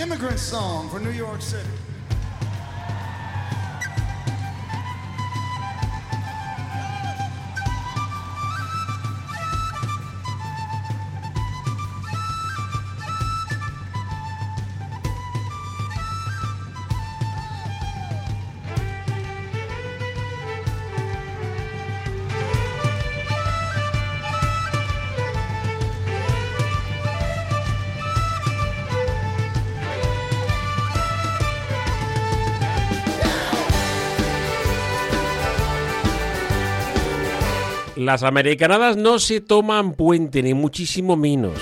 immigrant song for New York City. Las americanadas no se toman puente, ni muchísimo menos.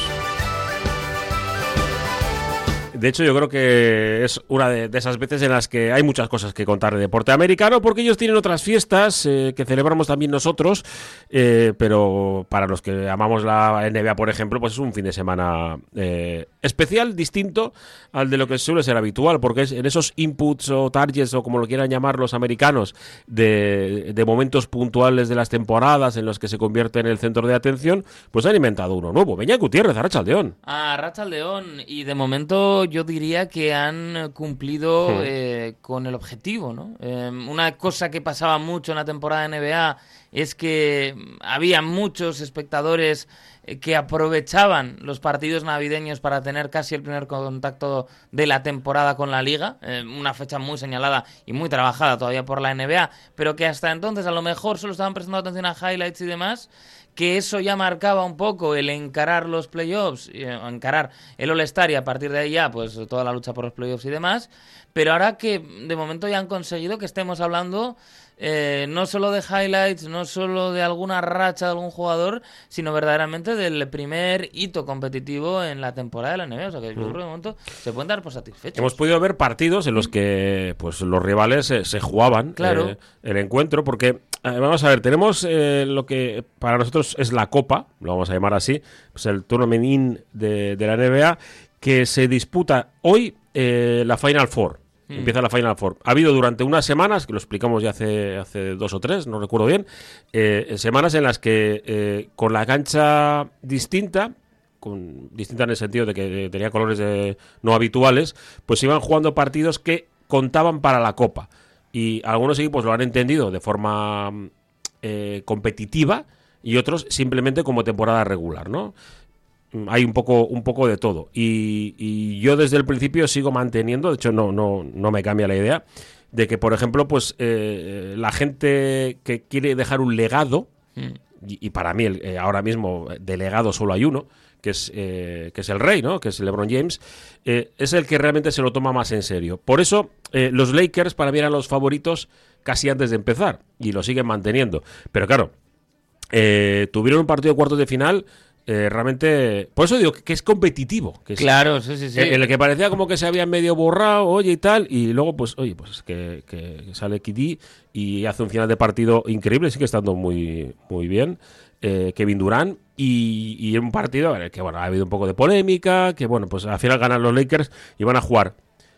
De hecho, yo creo que es una de, esas veces en las que hay muchas cosas que contar de deporte americano, porque ellos tienen otras fiestas eh, que celebramos también nosotros, eh, pero para los que amamos la NBA, por ejemplo, pues es un fin de semana eh, especial, distinto al de lo que suele ser habitual, porque es en esos inputs o targets o como lo quieran llamar los americanos, de, momentos puntuales de las temporadas en los que se convierte en el centro de atención, pues han inventado uno nuevo. Beñá Gutiérrez. A Racha León y de momento yo diría que han cumplido Hmm. eh, con el objetivo, ¿no? Eh, una cosa que pasaba mucho en la temporada de NBA es que había muchos espectadores eh, que aprovechaban los partidos navideños para tener casi el primer contacto de la temporada con la liga, eh, una fecha muy señalada y muy trabajada todavía por la NBA, pero que hasta entonces a lo mejor solo estaban prestando atención a highlights y demás, que eso ya marcaba un poco el encarar los playoffs, eh, encarar el All-Star y a partir de ahí ya pues toda la lucha por los playoffs y demás, pero ahora que de momento ya han conseguido que estemos hablando eh, no solo de highlights, no solo de alguna racha de algún jugador, sino verdaderamente del primer hito competitivo en la temporada de la NBA. O sea que yo creo que de momento se pueden dar por satisfechos. Hemos podido ver partidos en los que pues los rivales eh, se jugaban Claro. eh, el encuentro, porque vamos a ver, tenemos eh, lo que para nosotros es la Copa, lo vamos a llamar así, pues el Tournament de, de la NBA, que se disputa hoy eh, la Final Four. Empieza la Final Four. Ha habido durante unas semanas, que lo explicamos ya hace, hace dos o tres, no recuerdo bien, eh, semanas en las que eh, con la cancha distinta, con, distinta en el sentido de que tenía colores de- no habituales, pues iban jugando partidos que contaban para la Copa. Y algunos equipos lo han entendido de forma mm, eh, competitiva y otros simplemente como temporada regular, ¿no? Mm, Hay un poco, un poco de todo. Y, y yo desde el principio sigo manteniendo, de hecho no, no, no me cambia la idea, de que, por ejemplo, pues eh, la gente que quiere dejar un legado, y, y para mí el- eh, ahora mismo eh, de legado solo hay uno, que es, eh, que es el rey, ¿no? que es LeBron James, eh, es el que realmente se lo toma más en serio. Por eso eh, los Lakers para mí eran los favoritos casi antes de empezar y lo siguen manteniendo. Pero claro, tuvieron un partido de cuartos de final eh, realmente... Por eso digo que, es competitivo. Que es, Claro, sí, sí, sí. en el que parecía como que se había medio borrado, oye y tal, y luego pues, oye, pues que, que sale KD y hace un final de partido increíble, sigue estando muy, muy bien. eh, Kevin Durant y, y un partido en el que bueno ha habido un poco de polémica que bueno pues al final ganan los Lakers y van a jugar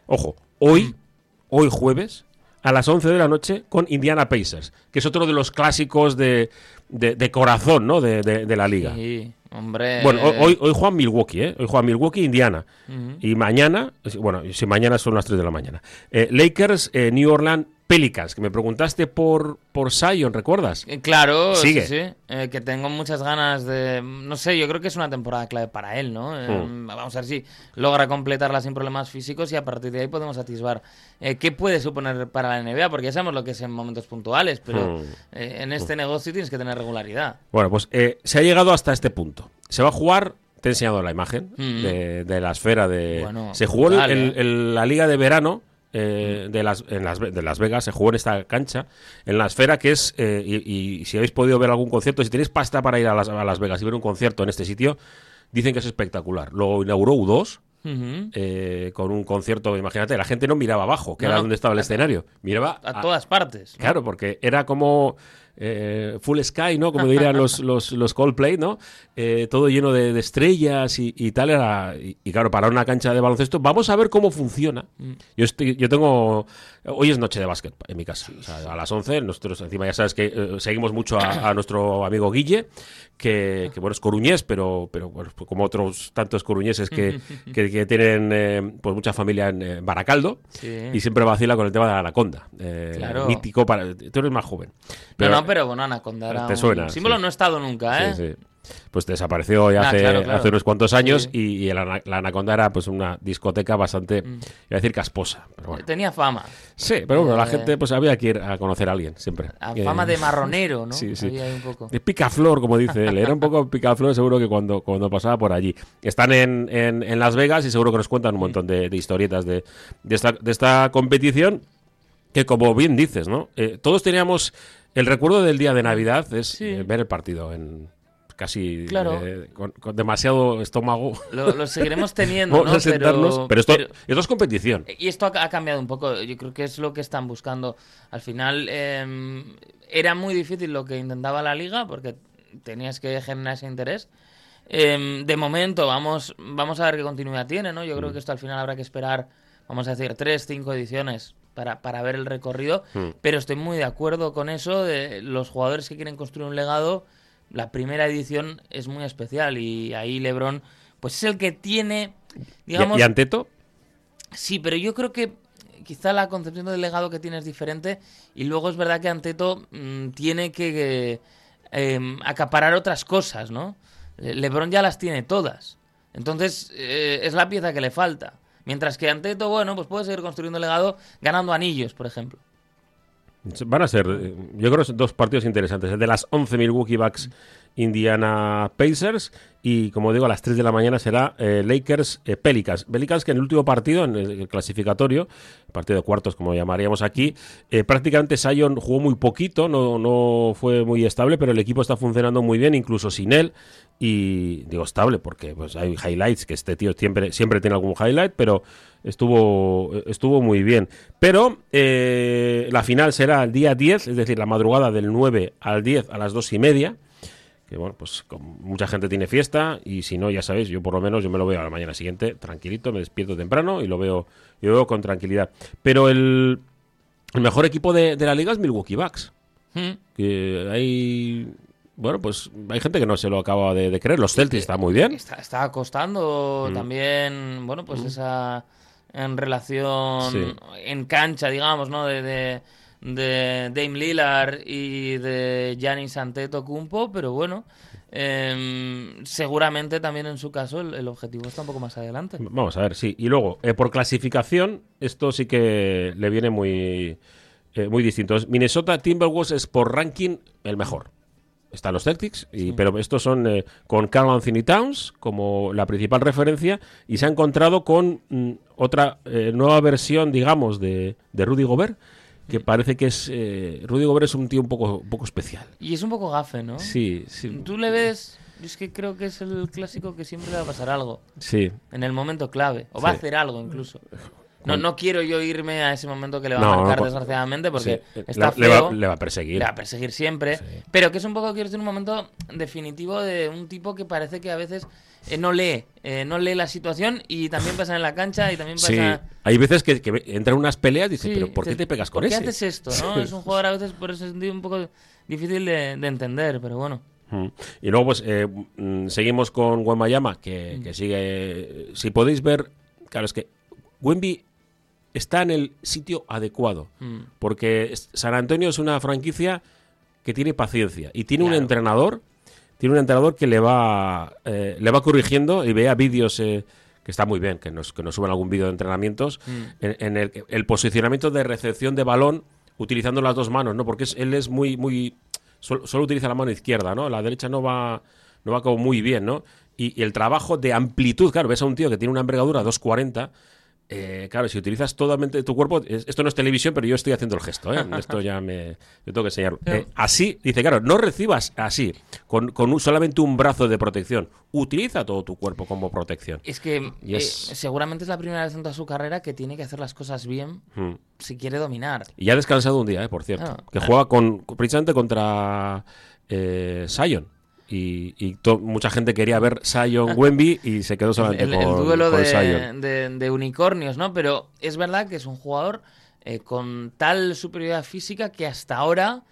ojo hoy hoy jueves a las 11 de la noche con Indiana Pacers que es otro de los clásicos de, de, de corazón ¿no? de, de- la liga Sí, hombre. bueno, ho- hoy, hoy juegan Milwaukee, ¿eh? Hoy juegan Milwaukee, Indiana. Y mañana, bueno, si mañana son las 3 de la mañana. Eh, Lakers, eh, New Orleans, Pelicans, que me preguntaste por, por Zion, ¿recuerdas? Eh, Claro, Sigue. sí, sí. Eh, que tengo muchas ganas de... No sé, yo creo que es una temporada clave para él, ¿no? Eh, Hmm. Vamos a ver si logra completarla sin problemas físicos y a partir de ahí podemos atisbar eh, qué puede suponer para la NBA, porque ya sabemos lo que es en momentos puntuales, pero Hmm. en este negocio tienes que tener regularidad. Bueno, pues eh, se ha llegado hasta este punto. Se va a jugar, te he enseñado la imagen Mm. de, de la esfera de... Bueno, se jugó brutal, el- ¿eh? el- la liga de verano eh, de, las, en las, de Las Vegas, se jugó en esta cancha, en la esfera que es, eh, y, y si habéis podido ver algún concierto, si tenéis pasta para ir a Las, a Las Vegas y ver un concierto en este sitio, dicen que es espectacular. Lo inauguró U2, Ujú. eh, con un concierto, imagínate, la gente no miraba abajo, que No, era donde estaba el escenario, miraba A todas partes. Claro, porque era como eh, full sky, ¿no? Como dirían los, los, los Coldplay, ¿no? Eh, todo lleno de, de estrellas y, y tal. Era, y, y claro, para una cancha de baloncesto, vamos a ver cómo funciona. Yo, estoy, yo tengo. Hoy es noche de básquet en mi casa. O sea, a las 11, nosotros encima ya sabes que eh, seguimos mucho a, a nuestro amigo Guille, que, que, bueno, es coruñés, pero, pero bueno, pues como otros tantos coruñeses que, que, que tienen eh, pues mucha familia en eh, Baracaldo Sí. y siempre vacila con el tema de la anaconda. eh, Claro. Mítico para. Tú eres más joven. no, no, pero bueno, Anaconda era Te un suena, símbolo, sí. no he estado nunca, ¿eh? Sí, sí. Pues desapareció ya Ah, hace, claro, claro. hace unos cuantos años Sí. y, ana- la Anaconda era pues una discoteca bastante, iba a decir casposa. Pero bueno. Tenía fama. Sí, pero bueno, la Eh, gente pues había que ir a conocer a alguien siempre. A Eh, fama de marronero, ¿no? Sí, sí. Había ahí un poco. De picaflor, como dice él. Era un poco picaflor seguro que cuando, cuando pasaba por allí. Están en, en- en Las Vegas y seguro que nos cuentan un montón de, de historietas de, de esta, de esta competición que, como bien dices, ¿no? Eh, todos teníamos el recuerdo del día de Navidad, es Sí. eh, ver el partido en casi Claro. eh, con, con demasiado estómago. Lo, lo seguiremos teniendo, Vamos ¿no? a sentarnos. Pero, esto, esto es competición. Y esto ha, ha cambiado un poco. Yo creo que es lo que están buscando. Al final eh, era muy difícil lo que intentaba la liga porque tenías que generar ese interés. Eh, de momento vamos, vamos a ver qué continuidad tiene, ¿no? Yo Mm. creo que esto al final habrá que esperar, vamos a decir, tres, cinco ediciones para, para ver el recorrido. Mm. Pero estoy muy de acuerdo con eso de los jugadores que quieren construir un legado. La primera edición es muy especial y ahí LeBron, pues es el que tiene, digamos, y, Anteto, Sí, pero yo creo que quizá la concepción del legado que tiene es diferente y luego es verdad que Anteto mm, tiene que, que, em, acaparar otras cosas, ¿no? Le- LeBron ya las tiene todas. Entonces eh, es la pieza que le falta. Mientras que Anteto, bueno, pues puede seguir construyendo legado ganando anillos, por ejemplo. Van a ser, eh, yo creo, dos partidos interesantes. De las 11 Milwaukee Bucks, Indiana Pacers. Y como digo, a las 3 de la mañana será eh, Lakers eh, Pelicans. Pelicans que en el último partido, en el, clasificatorio, partido de cuartos como llamaríamos aquí, eh, prácticamente Sion jugó muy poquito, no, no fue muy estable, pero el equipo está funcionando muy bien, incluso sin él. Y digo estable porque pues hay highlights, que este tío siempre, siempre tiene algún highlight, pero estuvo, estuvo muy bien. Pero eh, la final será el día 10, es decir, la madrugada del 9 al 10 a las 2 y media. Que bueno, pues mucha gente tiene fiesta y si no, ya sabéis, yo por lo menos yo me lo veo a la mañana siguiente tranquilito, me despierto temprano y lo veo, yo veo con tranquilidad. Pero el, el mejor equipo de, de la liga es Milwaukee Bucks. Mm. Que hay, bueno, pues hay gente que no se lo acaba de, de creer. Los Celtics están muy bien. Está, está costando Mm. también, bueno, pues esa en relación Sí. en cancha, digamos, ¿no? De, de, de Dame Lillard y de Giannis Antetokounmpo, pero bueno, em, seguramente también en su caso el, el objetivo está un poco más adelante. Vamos a ver, sí. Y luego, eh, por clasificación, esto sí que le viene muy, eh, muy distinto. Es Minnesota Timberwolves es por ranking el mejor. Están los Celtics, y, pero estos son eh, con Carl Anthony Towns como la principal referencia y se ha encontrado con mm, otra eh, nueva versión, digamos, de, de Rudy Gobert, que parece que es... eh, Rudy Gobert es un tío un poco, un poco especial. Y es un poco gafe, ¿no? Sí, sí. Tú le ves, yo es que creo que es el clásico que siempre le va a pasar algo, Sí. en el momento clave, o va a hacer algo incluso. No, no quiero yo irme a ese momento que le va No, a marcar, no, desgraciadamente, porque sí. está le, le feo. va, le va a perseguir. Le va a perseguir siempre. Pero que es un poco, quiero decir, un momento definitivo de un tipo que parece que a veces eh, no lee. eh, no lee la situación y también pasa en la cancha y también pasa... Sí, hay veces que, que entran unas peleas y dices, pero ¿por qué te pegas con ¿por qué ese? haces esto? ¿no? Es un jugador a veces por ese sentido un poco difícil de, de entender, pero bueno. Mm. Y luego, pues, eh, mm, seguimos con Wembayama, que, Mm. que sigue... Si podéis ver, claro, es que Wemby está en el sitio adecuado, Mm. porque San Antonio es una franquicia que tiene paciencia y tiene un entrenador, tiene un entrenador que le va, eh, le va corrigiendo y vea vídeos... eh, que está muy bien, que nos, que nos suban algún vídeo de entrenamientos, Mm. en, en el, el posicionamiento de recepción de balón utilizando las dos manos, ¿no? Porque es- él es muy, muy, solo, solo utiliza la mano izquierda, ¿no? La derecha no va, no va como muy bien, ¿no? Y, y el trabajo de amplitud, claro, ves a un tío que tiene una envergadura 240 eh, claro, si utilizas totalmente tu cuerpo, es- esto no es televisión, pero yo estoy haciendo el gesto, ¿eh? esto ya me, tengo que enseñar. Eh, así, dice, claro, no recibas así, con, con un- solamente un brazo de protección. Utiliza todo tu cuerpo como protección. Es que es- seguramente es la primera vez en toda su carrera que tiene que hacer las cosas bien Mm. si quiere dominar. Y ya ha descansado un día, ¿eh? por cierto. Ah. que juega con, precisamente contra Sion. Y, y mucha gente quería ver Sion Wemby y se quedó solamente el, el con, duelo con de, Sion. de- de unicornios, ¿no? Pero es verdad que es un jugador eh, con tal superioridad física que hasta ahora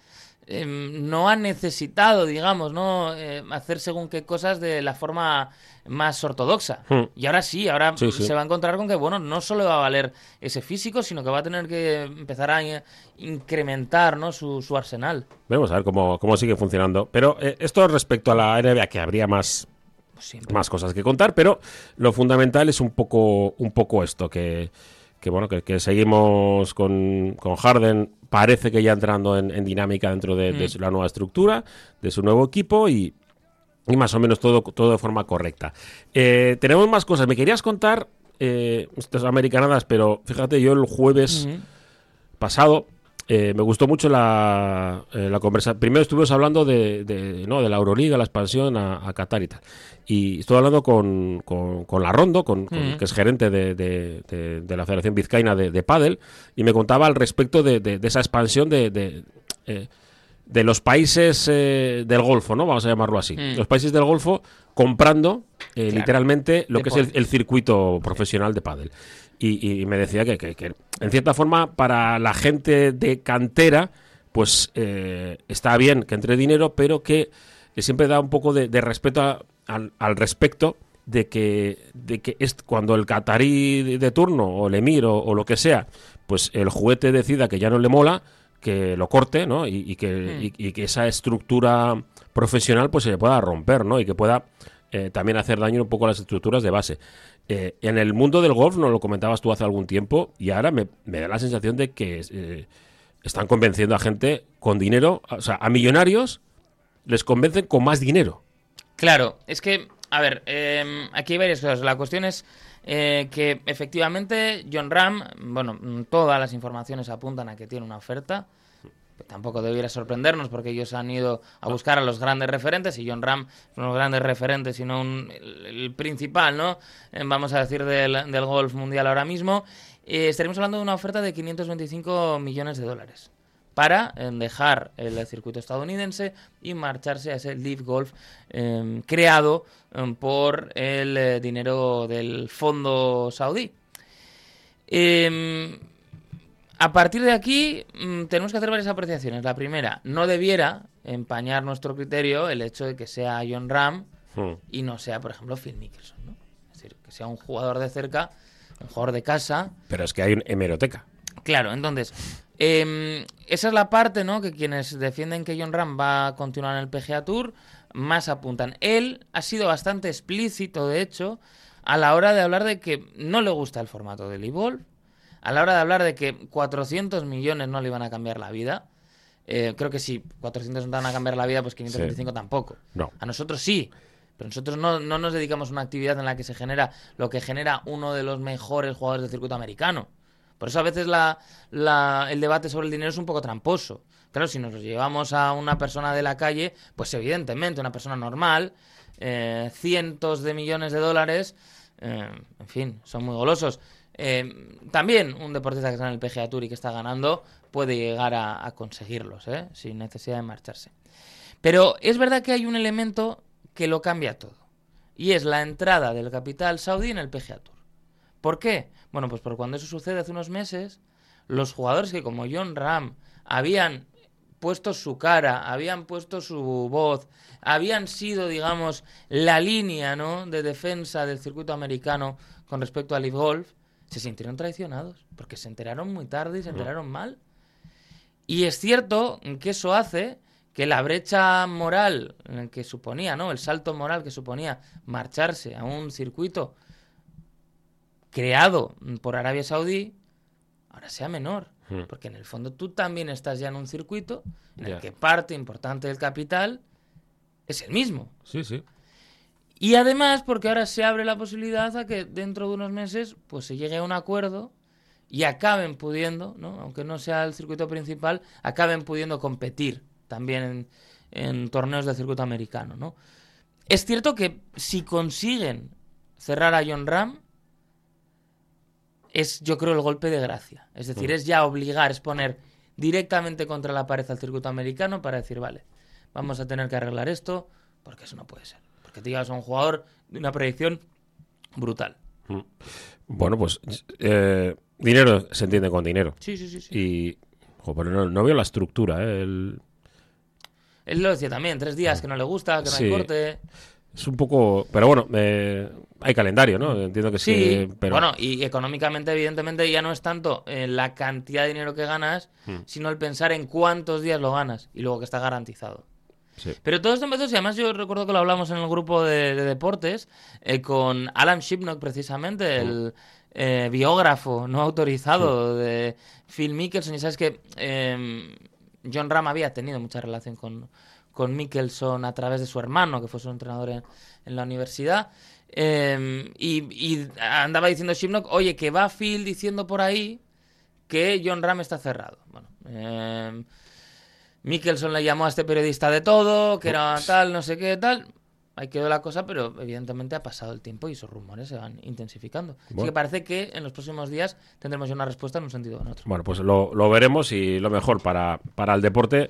eh, no ha necesitado, digamos, ¿no? Eh, hacer según qué cosas de la forma más ortodoxa. Hmm. Y ahora sí, ahora Sí, sí. se va a encontrar con que, bueno, no solo va a valer ese físico, sino que va a tener que empezar a incrementar, ¿no? Su, su arsenal. Veremos a ver cómo, cómo sigue funcionando. Pero eh, esto respecto a la NBA, que habría más, Pues siempre. más cosas que contar, pero lo fundamental es un poco, un poco esto, que, que bueno, que, que seguimos con, con Harden, parece que ya entrando en, en dinámica dentro de, de su- la nueva estructura, de su nuevo equipo y, y más o menos todo, todo de forma correcta. Eh, tenemos más cosas. Me querías contar, eh, estas americanadas, pero fíjate, yo el jueves Ujú. pasado. Eh, me gustó mucho la, eh, la conversación. Primero estuvimos hablando de, de, ¿no? de la Euroliga, la expansión a, a Qatar y tal. Y estuve hablando con, con, con la Rondo, con, que es gerente de, de- la Federación Vizcaína de, de Pádel, y me contaba al respecto de, esa expansión de, de, eh, de los países eh, del Golfo, ¿no? Vamos a llamarlo así. Mm. Los países del Golfo comprando eh, Claro. literalmente lo que es el, el circuito profesional de pádel. Y, y me decía que, que- que, en cierta forma, para la gente de cantera, pues eh, está bien que entre dinero, pero que, que siempre da un poco de, de respeto a- al, al respecto de que, de que es cuando el catarí de, turno, o el emir, o, o lo que sea, pues el juguete decida que ya no le mola, que lo corte, ¿no? Y, y que, y- y que esa estructura profesional pues se le pueda romper, ¿no? Y que pueda eh, también hacer daño un poco a las estructuras de base. Eh, en el mundo del golf, no lo comentabas tú hace algún tiempo, y ahora me, me da la sensación de que eh, están convenciendo a gente con dinero, o sea, a millonarios les convencen con más dinero. Claro, es que, a ver, eh, aquí hay varias cosas. La cuestión es que efectivamente John Ram, bueno, todas las informaciones apuntan a que tiene una oferta. Tampoco debiera sorprendernos porque ellos han ido a buscar a los grandes referentes y John Ram es uno de los grandes referentes, sino un- el, principal, ¿no? Eh, vamos a decir del, del golf mundial ahora mismo. Eh, estaremos hablando de una oferta de 525 millones de dólares para eh, dejar el circuito estadounidense y marcharse a ese Live Golf creado por el dinero del fondo saudí. Eh, a partir de aquí mm, tenemos que hacer varias apreciaciones. La primera, no debiera empañar nuestro criterio el hecho de que sea John Ram Hmm. y no sea, por ejemplo, Phil Mickelson. ¿no? Es decir, que sea un jugador de cerca, un jugador de casa, Pero es que hay una hemeroteca. Claro, entonces, em, esa es la parte, ¿no? Que quienes defienden que John Ram va a continuar en el PGA Tour más apuntan. Él ha sido bastante explícito, de hecho, a la hora de hablar de que no le gusta el formato del e a la hora de hablar de que 400 millones no le iban a cambiar la vida. Eh, creo que si 400 no te van a cambiar la vida, pues 525 tampoco. No. A nosotros sí. Pero nosotros no, no nos dedicamos a una actividad en la que se genera lo que genera uno de los mejores jugadores del circuito americano. Por eso a veces la, la- el debate sobre el dinero es un poco tramposo. Claro, si nos lo llevamos a una persona de la calle, pues evidentemente una persona normal, eh, cientos de millones de dólares, eh, en fin, son muy golosos. Eh, también un deportista que está en el PGA Tour y que está ganando puede llegar a, conseguirlos, ¿eh? sin necesidad de marcharse. Pero es verdad que hay un elemento que lo cambia todo. Y es la entrada del capital saudí en el PGA Tour. ¿Por qué? Bueno, pues porque cuando eso sucede hace unos meses, los jugadores que como John Ram habían puesto su cara, habían puesto su voz, habían sido, digamos, la línea ¿no? de defensa del circuito americano con respecto al Live Golf, se sintieron traicionados, porque se enteraron muy tarde y se enteraron mal. Y es cierto que eso hace que la brecha moral eh, que suponía, ¿no? El salto moral que suponía marcharse a un circuito creado por Arabia Saudí ahora sea menor. Hmm. Porque en el fondo tú también estás ya en un circuito en el que parte importante del capital es el mismo. Sí, sí. Y además, porque ahora se abre la posibilidad a que dentro de unos meses pues se llegue a un acuerdo y acaben pudiendo, ¿no? aunque no sea el circuito principal, acaben pudiendo competir también en, en torneos del circuito americano. ¿no? Es cierto que si consiguen cerrar a John Ram, es yo creo el golpe de gracia. Es decir, es ya obligar, es poner directamente contra la pared al circuito americano para decir, vale, vamos a tener que arreglar esto, porque eso no puede ser. Te llevas a un jugador de una proyección brutal. Mm. Bueno, pues eh, dinero se entiende con dinero. Sí, sí, sí. sí. Y jo, pero no, no veo la estructura. ¿eh? El- Él lo decía también, tres días que no le gusta, que no Sí. hay corte. es un poco... Pero bueno, eh, hay calendario, ¿no? Entiendo que sí. Sí, pero... bueno, y económicamente, evidentemente, ya no es tanto eh, la cantidad de dinero que ganas, Hmm. sino el pensar en cuántos días lo ganas y luego que está garantizado. Sí. Pero todo esto empezó, y además yo recuerdo que lo hablamos en el grupo de, de deportes, eh, con Alan Shipnock precisamente, el eh, biógrafo no autorizado de Phil Mickelson. Y sabes que eh, John Ram había tenido mucha relación con, con Mickelson a través de su hermano, que fue su entrenador en, en la universidad. Eh, y, y andaba diciendo Shipnock, oye, que va Phil diciendo por ahí que John Ram está cerrado. Bueno, eh, Mickelson le llamó a este periodista de todo, que era tal, no sé qué, tal. Ahí quedó la cosa, pero evidentemente ha pasado el tiempo y esos rumores se van intensificando. Así que parece que en los próximos días tendremos ya una respuesta en un sentido o en otro. Bueno, pues lo, lo veremos y lo mejor para, para el deporte,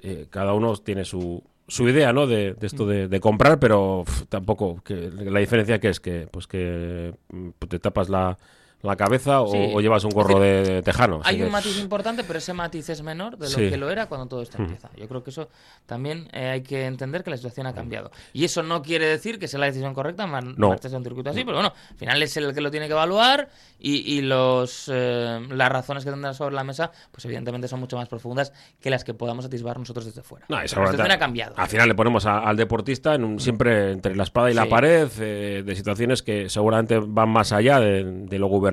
eh, cada uno tiene su, su idea, ¿no? De, de esto de, de comprar, pero tampoco, que la diferencia que es que, pues que mm, te tapas la, la cabeza o, Sí. o llevas un gorro de, de tejano. Hay que- un matiz importante, pero ese matiz es menor de lo Sí. que lo era cuando todo esto empieza. Yo creo que eso también eh, hay que entender que la situación ha cambiado. Y eso no quiere decir que sea la decisión correcta No. a un circuito así, pero bueno, al final es el que lo tiene que evaluar y, y los eh, las razones que tendrán sobre la mesa, pues evidentemente son mucho más profundas que las que podamos atisbar nosotros desde fuera. No, la situación ha cambiado. Al final le ponemos a- al deportista en un- siempre entre la espada y la pared eh, de situaciones que seguramente van más allá de, de lo gubernamental,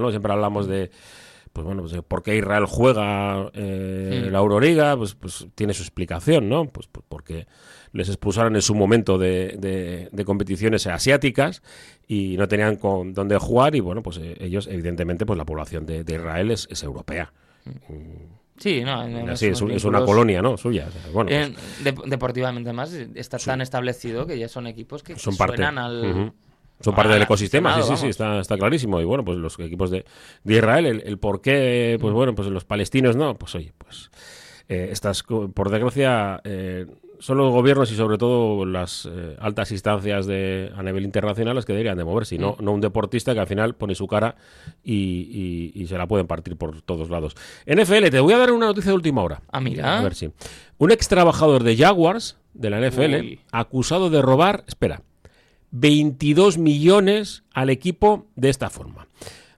¿no? Siempre hablamos de pues bueno, pues de por qué Israel juega eh, la Euroliga, pues, pues tiene su explicación, ¿no? Pues, pues porque les expulsaron en su momento de, de- de competiciones asiáticas y no tenían con dónde jugar y bueno, pues eh, ellos evidentemente pues la población de, de Israel es, es europea. Sí, no, no, Así, no es, una colonia, ¿no? Suya. o sea, bueno, pues- Eh, de- deportivamente más está tan establecido que ya son equipos que son suenan al. Son parte del ecosistema, sí, sí, sí, está, está clarísimo. Y bueno, pues los equipos de, de Israel, el, el por qué, Mm. pues bueno, pues los palestinos no, pues oye, pues eh, estas, por desgracia, eh, son los gobiernos y sobre todo las eh, altas instancias de, a nivel internacional las que deberían de moverse, no, Mm. no un deportista que al final pone su cara y, y- y se la pueden partir por todos lados. NFL, te voy a dar una noticia de última hora. Ah, mira. A ver si. Un ex trabajador de Jaguars, de la NFL, Uy. acusado de robar, espera, 22 millones al equipo de esta forma.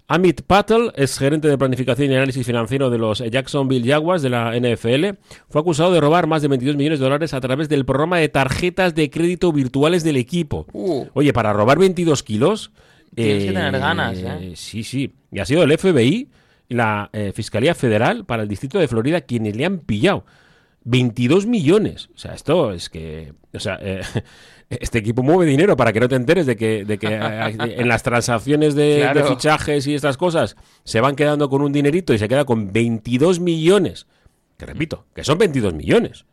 Amit Patel, ex gerente de planificación y análisis financiero de los Jacksonville Jaguars de la NFL, fue acusado de robar más de 22 millones de dólares a través del programa de tarjetas de crédito virtuales del equipo. Uh. Oye, para robar 22 kilos... Tienes que tener ganas, ¿eh? Sí, sí. Y ha sido el FBI y la eh, Fiscalía Federal para el Distrito de Florida quienes le han pillado. 22 millones. O sea, esto es que. O sea, eh, este equipo mueve dinero para que no te enteres de que, de que en las transacciones de, fichajes y estas cosas se van quedando con un dinerito y se queda con 22 millones. Que repito, que son 22 millones.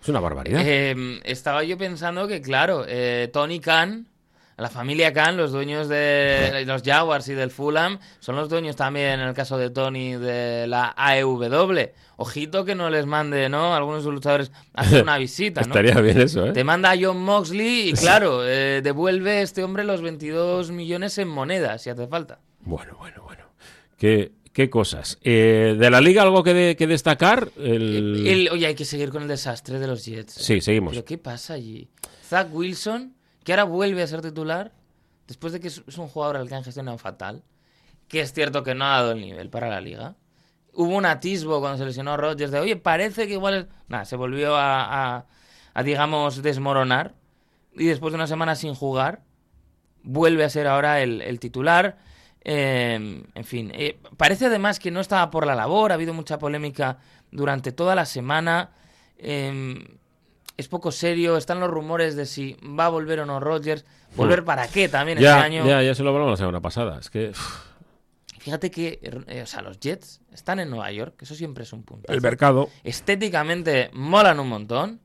Es una barbaridad. Eh, estaba yo pensando que, claro, eh, Tony Khan, la familia Khan, los dueños de los Jaguars y del Fulham, son los dueños también, en el caso de Tony, de la AEW. Ojito que no les mande, ¿no? Algunos luchadores a hacer una visita, ¿no? Estaría bien eso, ¿eh? Te manda a John Moxley y, claro, eh, devuelve este hombre los 22 millones en monedas, si hace falta. Bueno, bueno, bueno. Qué, qué cosas. Eh, de la liga, algo que, de- que destacar. El... El- oye, hay que seguir con el desastre de los Jets. Sí, seguimos. ¿Pero qué pasa allí? Zach Wilson, que ahora vuelve a ser titular, después de que es un jugador al que han gestionado fatal, que es cierto que no ha dado el nivel para la liga. Hubo un atisbo cuando se lesionó Rodgers de, oye, parece que igual... es-". Nada, se volvió a, a- a, digamos, desmoronar. Y después de una semana sin jugar, vuelve a ser ahora el, titular. Eh, en fin, eh, parece además que no estaba por la labor, ha habido mucha polémica durante toda la semana. Eh, es poco serio. Están los rumores de si va a volver o no Rodgers. ¿Volver para qué también Hmm. Ya, este año? ya, ya se lo hablamos la semana pasada. Es que Fíjate que, eh, o sea, los Jets están en Nueva York, eso siempre es un punto. el mercado. Estéticamente molan un montón.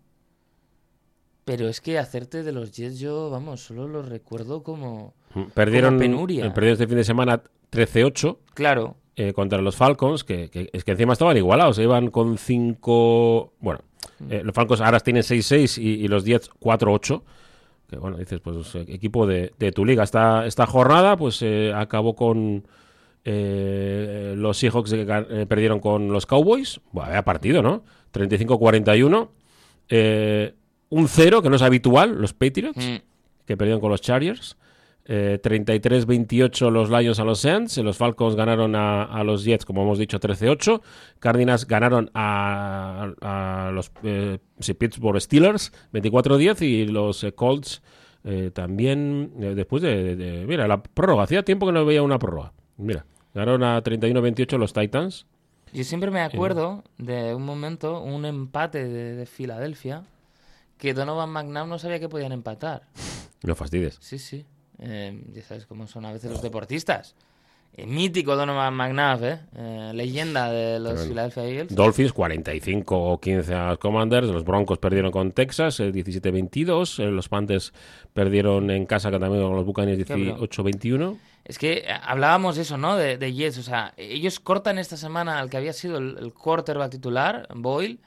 Pero es que hacerte de los Jets yo, vamos, solo los recuerdo como... Perdieron, penuria. perdieron este fin de semana 13-8 Claro, eh, contra los Falcons, que, que- es que encima estaban igualados, iban con 5... Bueno, eh, los Falcons ahora tienen 6-6 y, y los Jets 4-8. Que bueno, dices, pues eh, equipo de, de tu liga. Esta, esta jornada pues eh, acabó con eh, los Seahawks que gan- eh, perdieron con los Cowboys. Bueno, vaya partido, ¿no? 35-41. Eh, un 0, que no es habitual, los Patriots Mm. que perdieron con los Chargers. Eh, 33-28 los Lions a los Saints. Los Falcons ganaron a, a los Jets, como hemos dicho, 13-8. Cardinals ganaron a, a los eh, sí, Pittsburgh Steelers 24-10. Y los eh, Colts eh, también, después de, de- de- Mira, la prórroga. Hacía tiempo que no veía una prórroga. Mira, ganaron a 31-28 los Titans. yo siempre me acuerdo de un momento, un empate de, de Filadelfia, que Donovan McNabb no sabía que podían empatar. No fastidies. Sí, sí. Eh, ya sabes cómo son a veces los deportistas. Eh, mítico Donovan McNabb, ¿eh? Eh, leyenda de los Tremendo. Philadelphia Eagles. Dolphins 45-15 a los Commanders. Los Broncos perdieron con Texas eh, 17-22. eh, Los Panthers perdieron en casa también con los Buccaneers Qué bravo. 18-21. Es que hablábamos eso, ¿no? De, de Jets. O sea, ellos cortan esta semana al que había sido el, el quarterback titular, Boyle.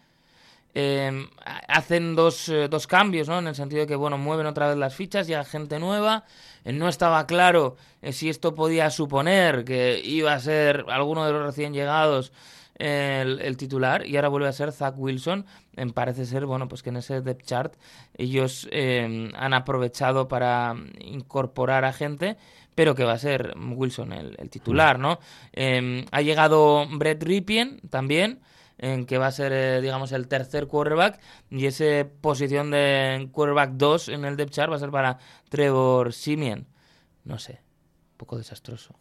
Eh, ha- hacen dos, eh, dos cambios, ¿no? En el sentido de que, bueno, mueven otra vez las fichas, llega gente nueva. Eh, no estaba claro eh, si esto podía suponer que iba a ser alguno de los recién llegados el, el titular y ahora vuelve a ser Zach Wilson. Eh, parece ser, bueno, pues que en ese depth chart ellos eh, han aprovechado para incorporar a gente, pero que va a ser Wilson el, el titular, ¿no? Ha llegado Brett Ripien también en que va a ser, eh, digamos, el tercer quarterback y esa posición de quarterback 2 en el depth chart va a ser para Trevor Simeon. No sé, un poco desastroso.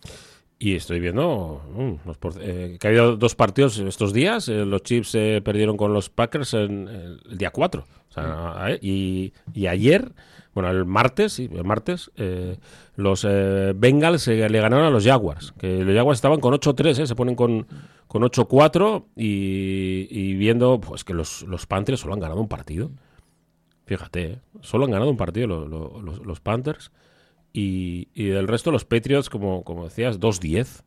Y estoy viendo mm, los eh, que ha habido dos partidos estos días. Eh, los Chiefs eh, perdieron con los Packers en el, el día 4. O sea, eh, y, y ayer, bueno, el martes, sí, el martes, eh, los eh, Bengals eh, le ganaron a los Jaguars. Que los Jaguars estaban con 8-3, eh, se ponen con, con 8-4 y, y viendo pues que los, los Panthers solo han ganado un partido. Fíjate, eh, solo han ganado un partido lo- lo- los, los Panthers. Y, y del resto, los Patriots, como, como decías, 2-10.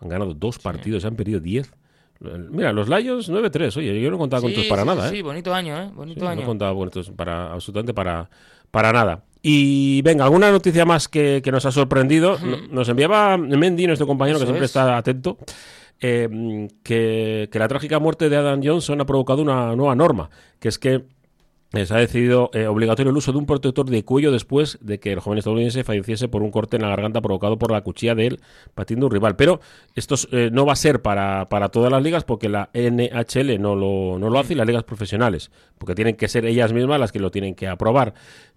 Han ganado dos partidos, han perdido 10. Mira, los Lions 9-3. Oye, yo no contaba con Sí, estos para sí, nada, sí, ¿eh? sí, bonito año, ¿eh? Bonito Sí, año. no contaba con estos para, absolutamente para, para nada. Y venga, alguna noticia más que, que nos ha sorprendido. No- Nos enviaba Mendy, nuestro compañero, que siempre es. está atento, eh, que, que la trágica muerte de Adam Johnson ha provocado una nueva norma, que es que se ha decidido eh, obligatorio el uso de un protector de cuello después de que el joven estadounidense falleciese por un corte en la garganta provocado por la cuchilla de él batiendo un rival. Pero esto es, eh, no va a ser para, para todas las ligas porque la NHL no lo, no lo hace y las ligas profesionales, porque tienen que ser ellas mismas las que lo tienen que aprobar.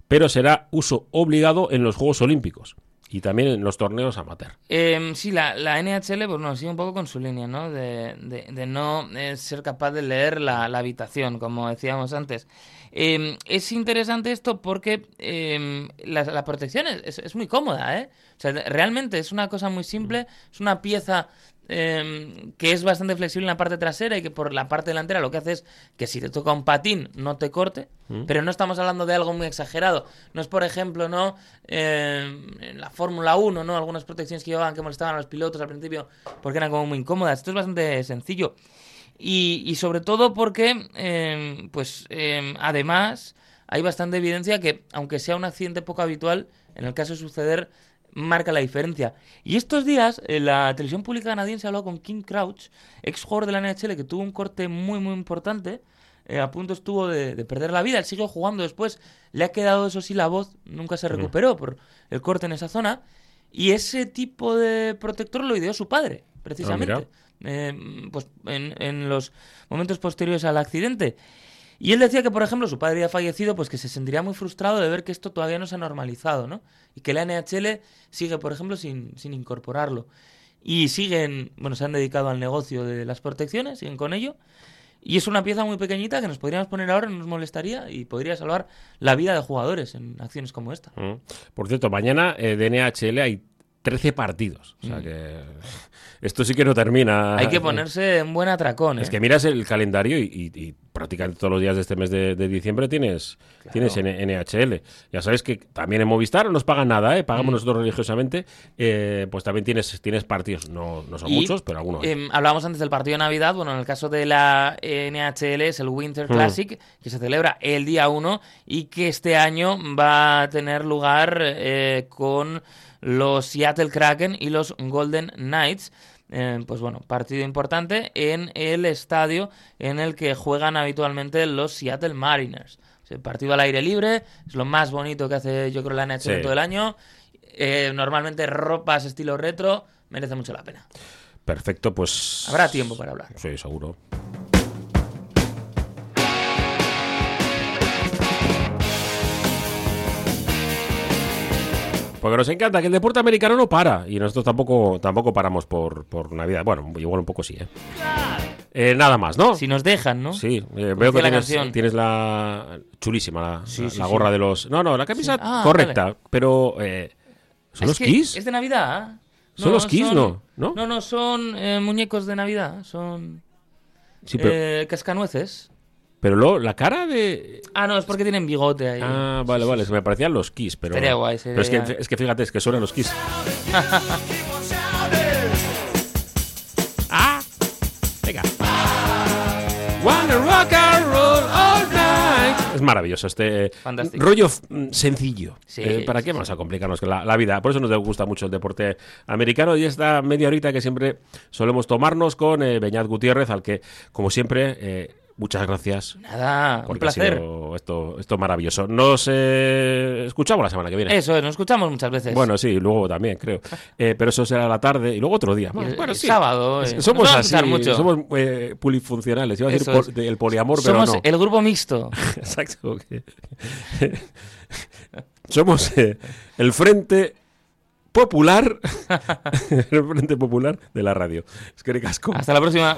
Pero será uso obligado en los Juegos Olímpicos y también en los torneos amateur. Eh, sí, la, la NHL pues no, sigue un poco con su línea, ¿no? De, de- de no eh, ser capaz de leer la, la habitación, como decíamos antes. Eh, es interesante esto porque eh, la, la protección es, muy cómoda, ¿eh? O sea, realmente es una cosa muy simple, es una pieza eh, que es bastante flexible en la parte trasera y que por la parte delantera lo que hace es que si te toca un patín no te corte, pero no estamos hablando de algo muy exagerado. No es, por ejemplo, no eh, en la Fórmula 1, ¿no? Algunas protecciones que llevaban que molestaban a los pilotos al principio porque eran como muy incómodas. Esto es bastante sencillo. Y, y sobre todo porque, eh, pues, eh, además, hay bastante evidencia que, aunque sea un accidente poco habitual, en el caso de suceder, marca la diferencia. Y estos días, en la televisión pública canadiense ha hablado con Kim Crouch, ex jugador de la NHL, que tuvo un corte muy, muy importante. eh, a punto estuvo de, de perder la vida. Él siguió jugando después. Le ha quedado, eso sí, la voz. Nunca se recuperó por el corte en esa zona. Y ese tipo de protector lo ideó su padre, precisamente. Eh, pues en, los momentos posteriores al accidente. Y él decía que, por ejemplo, su padre había fallecido, pues que se sentiría muy frustrado de ver que esto todavía no se ha normalizado, ¿no? Y que la NHL sigue, por ejemplo, sin, sin incorporarlo. Y siguen, bueno, se han dedicado al negocio de las protecciones, siguen con ello. Y es una pieza muy pequeñita que nos podríamos poner ahora, no nos molestaría y podría salvar la vida de jugadores en acciones como esta. Mm. Por cierto, mañana eh, de NHL hay 13 partidos. O sea Mm. que esto sí que no termina. Hay que ponerse en buen atracón. Es ¿eh? que miras el calendario y, y- y prácticamente todos los días de este mes de, de diciembre tienes, tienes N- NHL. Ya sabes que también en Movistar no nos pagan nada, ¿eh? Mm. pagamos nosotros religiosamente. eh, pues también tienes, tienes partidos. No, no son Y, muchos, pero algunos. em, hablábamos antes del partido de Navidad. Bueno, en el caso de la NHL es el Winter Mm. Classic, que se celebra el día 1 y que este año va a tener lugar eh, con los Seattle Kraken y los Golden Knights. Eh, pues bueno, partido importante en el estadio en el que juegan habitualmente los Seattle Mariners. O sea, partido al aire libre, es lo más bonito que hace yo creo la NHL Sí. todo el año. Eh, normalmente ropas estilo retro, merece mucho la pena. Perfecto, pues. Habrá tiempo para hablar. Sí, seguro. Porque nos encanta que el deporte americano no para y nosotros tampoco, tampoco paramos por, por Navidad. Bueno, igual un poco sí, ¿eh? Eh, nada más, ¿no? Si nos dejan, ¿no? Sí, eh, veo que la tienes, canción. tienes la chulísima, la, Sí, la- sí, la sí. gorra de los... No, no, la camisa. Ah, correcta, vale. pero... eh, ¿Son Es los Kiss? Es de Navidad. ¿Son los Kiss, no? ¿No? No, no, son muñecos de Navidad. Son Sí, pero, cascanueces. Pero lo- la cara de... Ah, no, es porque tienen bigote ahí. Ah, vale, vale, se me parecían los Kiss, pero... Sería guay, pero es, que, sería- es que fíjate, es que suenan los Kiss. ah, venga. Wanna rock and roll all night. Es maravilloso este Fantástico. rollo mm, sencillo. Sí, Eh, ¿Para sí, qué vamos a complicarnos la, la vida? Por eso nos gusta mucho el deporte americano y esta media horita que siempre solemos tomarnos con eh, Beñat Gutiérrez, al que, como siempre, eh, muchas gracias Nada, un ha placer. sido esto, esto maravilloso. Nos eh, escuchamos la semana que viene. Eso, es, nos escuchamos muchas veces. Bueno, sí, luego también, creo. Eh, pero eso será la tarde y luego otro día. El- Bueno, el sí. sábado, eh. Somos así, mucho. somos eh, polifuncionales. Iba a decir pol- el poliamor, Somos pero no. el grupo mixto. Exacto. somos eh, el Frente Popular, el Frente Popular de la radio. Es que casco. Hasta la próxima.